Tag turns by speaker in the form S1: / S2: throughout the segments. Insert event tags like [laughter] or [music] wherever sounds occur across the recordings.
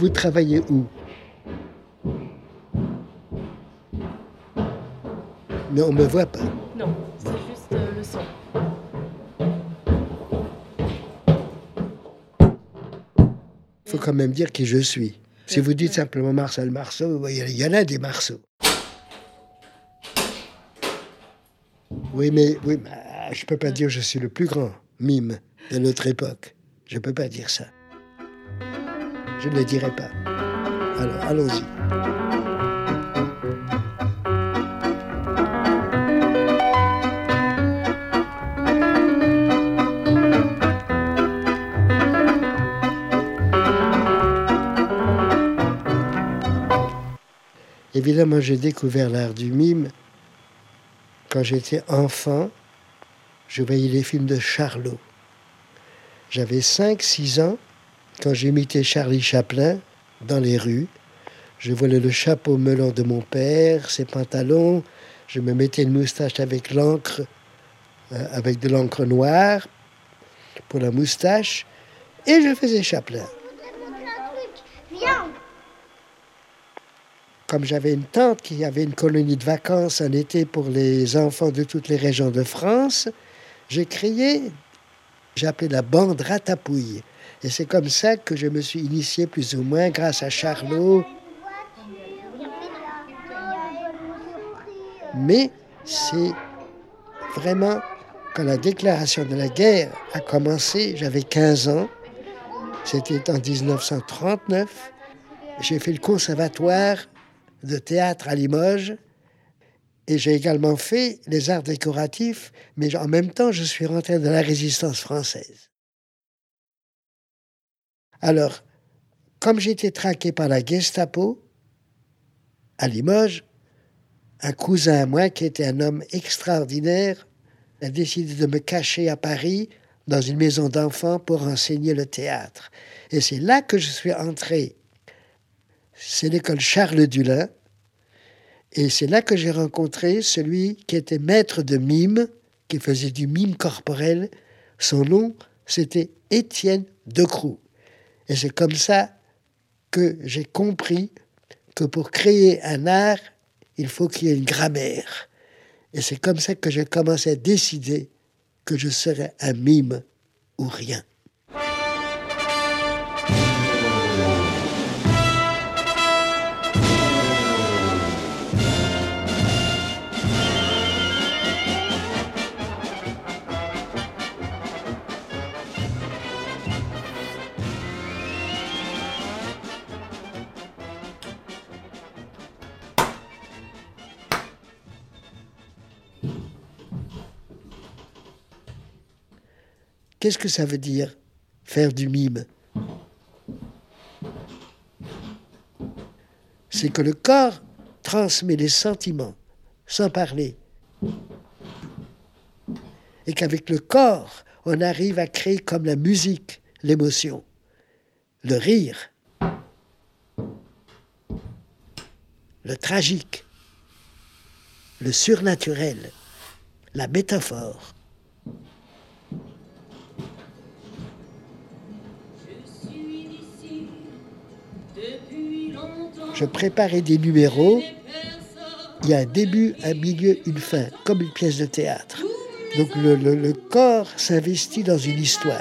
S1: Vous travaillez où? Mais on ne me voit pas.
S2: Non, c'est juste euh, le son.
S1: Il faut quand même dire qui je suis. Si vous dites simplement Marcel Marceau, il y en a des Marceaux. Oui, mais oui, ah, je ne peux pas dire que je suis le plus grand mime de notre époque. Je ne peux pas dire ça. Je ne le dirai pas. Alors, allons-y. Évidemment, j'ai découvert l'art du mime quand j'étais enfant. Je voyais les films de Charlot. J'avais 5-6 ans quand j'imitais Charlie Chaplin dans les rues. Je volais le chapeau melon de mon père, ses pantalons. Je me mettais une moustache avec l'encre, euh, avec de l'encre noire pour la moustache. Et je faisais Chaplin. Comme j'avais une tante qui avait une colonie de vacances en été pour les enfants de toutes les régions de France, j'ai créé, appelé la bande Ratapouille. Et c'est comme ça que je me suis initié plus ou moins grâce à Charlot. Mais c'est vraiment quand la déclaration de la guerre a commencé, j'avais 15 ans, c'était en 1939, j'ai fait le conservatoire de théâtre à Limoges. Et j'ai également fait les arts décoratifs, mais en même temps, je suis rentré dans la résistance française. Alors, comme j'étais traqué par la Gestapo à Limoges, un cousin à moi, qui était un homme extraordinaire, a décidé de me cacher à Paris dans une maison d'enfants pour enseigner le théâtre. Et c'est là que je suis entré c'est l'école Charles Dulin. Et c'est là que j'ai rencontré celui qui était maître de mime, qui faisait du mime corporel. Son nom, c'était Étienne Decroux. Et c'est comme ça que j'ai compris que pour créer un art, il faut qu'il y ait une grammaire. Et c'est comme ça que j'ai commencé à décider que je serais un mime ou rien. Qu'est-ce que ça veut dire faire du mime? C'est que le corps transmet les sentiments sans parler. Et qu'avec le corps, on arrive à créer comme la musique l'émotion, le rire, le tragique, le surnaturel, la métaphore. Je préparais des numéros. Il y a un début, un milieu, une fin, comme une pièce de théâtre. Donc le, corps s'investit dans une histoire.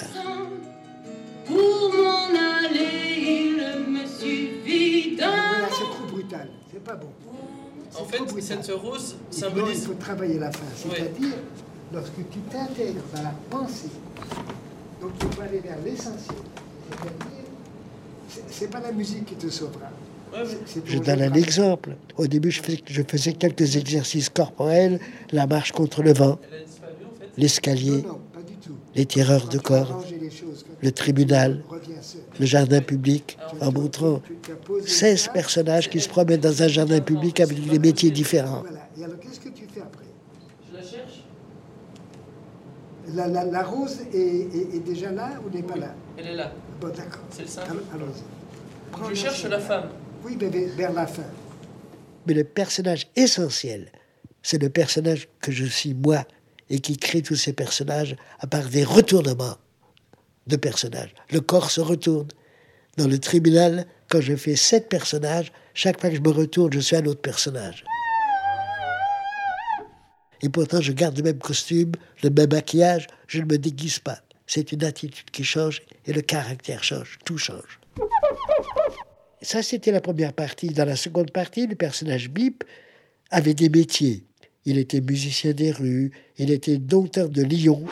S3: c'est trop brutal, c'est pas bon.
S4: En fait, cette rose symbolise.
S3: Il faut travailler la fin, c'est-à-dire lorsque tu t'intègres dans la pensée, donc tu vas aller vers l'essentiel. C'est-à-dire, c'est pas la musique qui te sauvera.
S1: Je donne un exemple. Au début, je faisais, quelques exercices corporels, la marche contre le vent, l'escalier, les tireurs de corps, le tribunal, le jardin public, en montrant 16 personnages qui se promènent dans un jardin public avec des métiers différents.
S3: Et alors, qu'est-ce que tu fais après?
S4: Je la cherche.
S3: La, rose est, déjà là ou n'est pas là?
S4: Elle est là.
S3: Bon, d'accord.
S4: C'est le symbole.
S3: Allons-y.
S4: Je cherche la femme.
S3: Oui, mais vers la fin.
S1: Mais le personnage essentiel, c'est le personnage que je suis moi et qui crée tous ces personnages à part des retournements de personnages. Le corps se retourne. Dans le tribunal, quand je fais sept personnages, chaque fois que je me retourne, je suis un autre personnage. Et pourtant, je garde le même costume, le même maquillage, je ne me déguise pas. C'est une attitude qui change et le caractère change, tout change. Ça, c'était la première partie. Dans la seconde partie, le personnage Bip avait des métiers. Il était musicien des rues, il était dompteur de Lyon,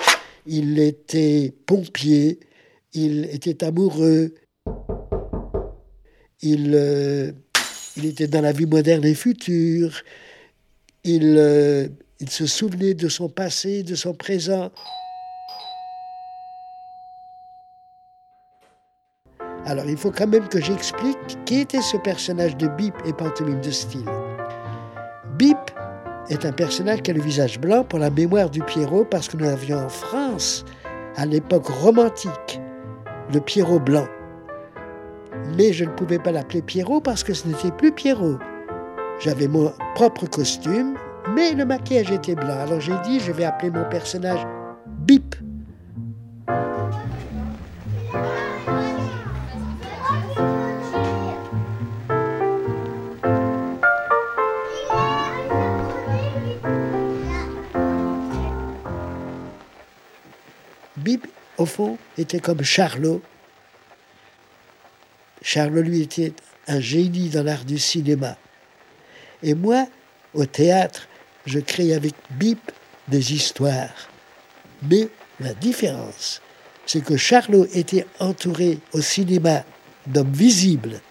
S1: il était pompier, il était amoureux, il, euh, il était dans la vie moderne et future, il, euh, il se souvenait de son passé, de son présent. Alors il faut quand même que j'explique qui était ce personnage de Bip et pantomime de style. Bip est un personnage qui a le visage blanc pour la mémoire du Pierrot parce que nous avions en France, à l'époque romantique, le Pierrot blanc. Mais je ne pouvais pas l'appeler Pierrot parce que ce n'était plus Pierrot. J'avais mon propre costume, mais le maquillage était blanc. Alors j'ai dit, je vais appeler mon personnage Bip. Au fond, était comme Charlot. Charlot, lui, était un génie dans l'art du cinéma. Et moi, au théâtre, je crée avec Bip des histoires. Mais la différence, c'est que Charlot était entouré au cinéma d'hommes visibles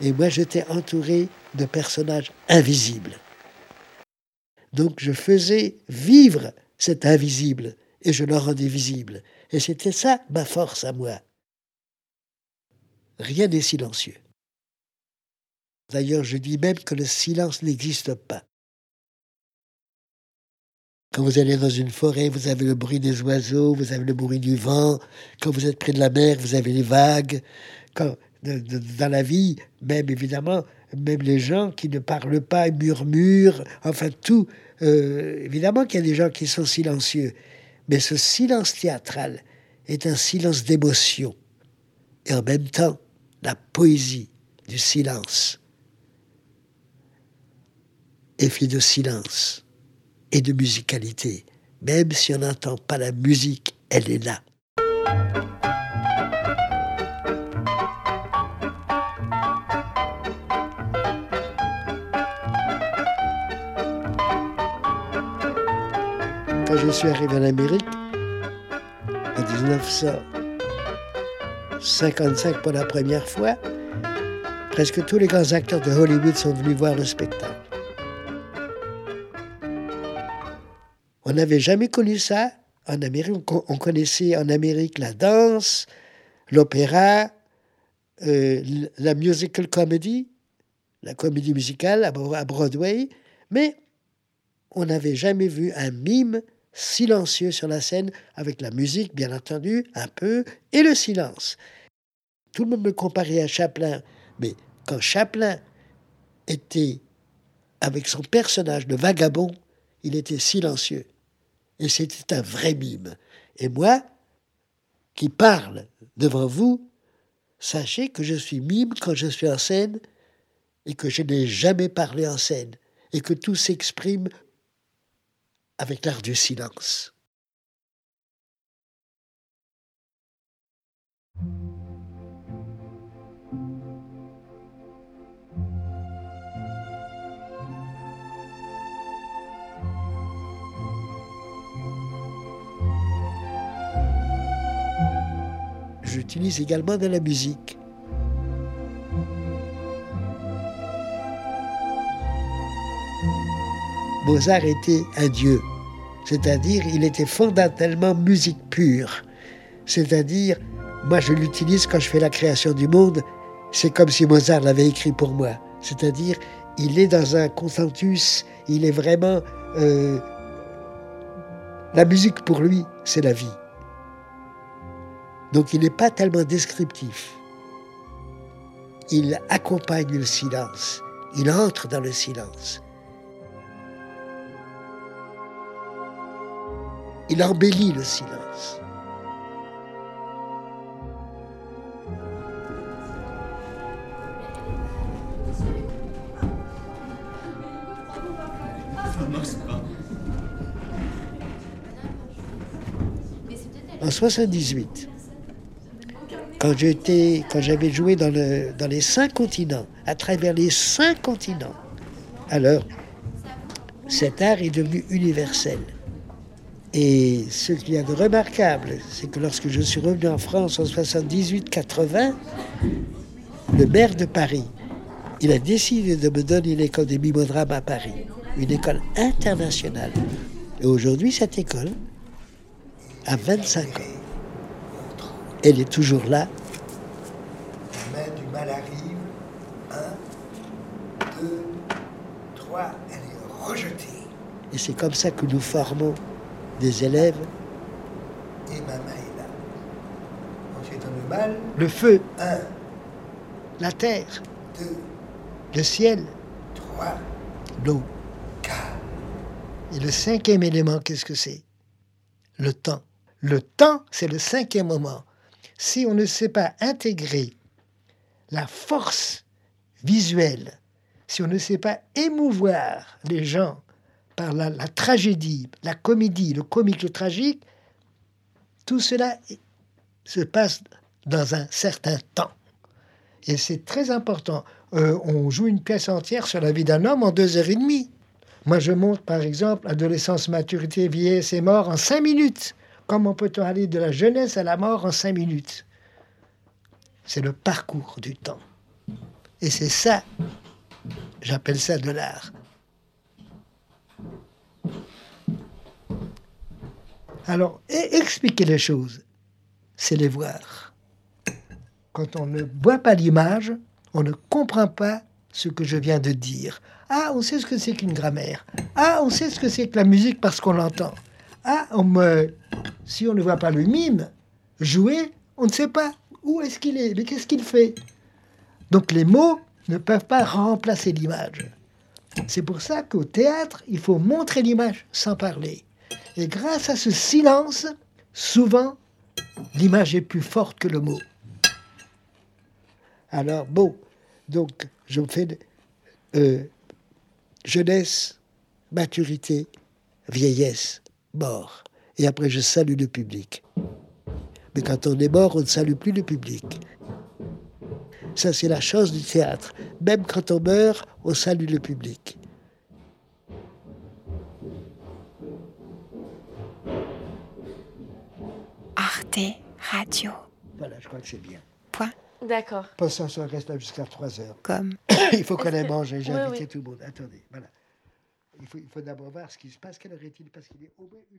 S1: et moi j'étais entouré de personnages invisibles. Donc je faisais vivre cet invisible et je le rendais visible. Et c'était ça ma force à moi. Rien n'est silencieux. D'ailleurs, je dis même que le silence n'existe pas. Quand vous allez dans une forêt, vous avez le bruit des oiseaux, vous avez le bruit du vent. Quand vous êtes près de la mer, vous avez les vagues. Quand, dans la vie, même évidemment, même les gens qui ne parlent pas, murmurent, enfin tout. Euh, évidemment qu'il y a des gens qui sont silencieux. Mais ce silence théâtral est un silence d'émotion. Et en même temps, la poésie du silence est fait de silence et de musicalité. Même si on n'entend pas la musique, elle est là. Quand je suis arrivé en Amérique, en 1955 pour la première fois, presque tous les grands acteurs de Hollywood sont venus voir le spectacle. On n'avait jamais connu ça en Amérique. On connaissait en Amérique la danse, l'opéra, euh, la musical comedy, la comédie musicale à Broadway, mais on n'avait jamais vu un mime silencieux sur la scène, avec la musique, bien entendu, un peu, et le silence. Tout le monde me comparait à Chaplin, mais quand Chaplin était avec son personnage de vagabond, il était silencieux. Et c'était un vrai mime. Et moi, qui parle devant vous, sachez que je suis mime quand je suis en scène et que je n'ai jamais parlé en scène et que tout s'exprime avec l'art du silence. j'utilise également de la musique. Mozart était un dieu, c'est-à-dire il était fondamentalement musique pure, c'est-à-dire moi je l'utilise quand je fais la création du monde, c'est comme si Mozart l'avait écrit pour moi, c'est-à-dire il est dans un consentus, il est vraiment... Euh, la musique pour lui, c'est la vie. Donc il n'est pas tellement descriptif. Il accompagne le silence. Il entre dans le silence. Il embellit le silence. En 78, quand quand j'avais joué dans, dans les cinq continents, à travers les cinq continents, alors cet art est devenu universel. Et ce qu'il y a de remarquable, c'est que lorsque je suis revenu en France en 78-80, le maire de Paris, il a décidé de me donner l'école des mimodrames à Paris, une école internationale. Et aujourd'hui, cette école a 25 ans. Elle est toujours là.
S3: La main du mal arrive. Un, deux, trois, elle est rejetée.
S1: Et c'est comme ça que nous formons des élèves.
S3: Et ma là. Ensuite, on le mal.
S1: Le feu,
S3: Un,
S1: la terre,
S3: deux,
S1: le ciel,
S3: trois,
S1: l'eau.
S3: quatre.
S1: Et le cinquième élément, qu'est-ce que c'est? Le temps. Le temps, c'est le cinquième moment. Si on ne sait pas intégrer la force visuelle, si on ne sait pas émouvoir les gens par la, tragédie, la comédie, le comique, le tragique, tout cela se passe dans un certain temps. Et c'est très important. Euh, on joue une pièce entière sur la vie d'un homme en deux heures et demie. Moi, je montre par exemple adolescence, maturité, vieillesse et mort en cinq minutes. Comment peut-on aller de la jeunesse à la mort en cinq minutes? C'est le parcours du temps. Et c'est ça, j'appelle ça de l'art. Alors, expliquer les choses, c'est les voir. Quand on ne voit pas l'image, on ne comprend pas ce que je viens de dire. Ah, on sait ce que c'est qu'une grammaire. Ah, on sait ce que c'est que la musique parce qu'on l'entend. Ah, on me... si on ne voit pas le mime jouer, on ne sait pas où est-ce qu'il est, mais qu'est-ce qu'il fait. Donc les mots ne peuvent pas remplacer l'image. C'est pour ça qu'au théâtre, il faut montrer l'image sans parler. Et grâce à ce silence, souvent, l'image est plus forte que le mot. Alors, bon, donc, je fais euh, jeunesse, maturité, vieillesse, mort. Et après, je salue le public. Mais quand on est mort, on ne salue plus le public. Ça, c'est la chance du théâtre. Même quand on meurt, on salue le public.
S5: Radio.
S1: Voilà, je crois que c'est bien.
S5: Point
S2: D'accord.
S1: Pas ça, ça reste là jusqu'à 3 heures.
S5: com. [coughs]
S1: il faut qu'on ait mangé, j'ai
S2: Oui,
S1: invité
S2: oui.
S1: tout le monde. Attendez, voilà. Il faut, il faut d'abord voir ce qui se passe. Quelle heure est-il? Parce qu'il est au moins une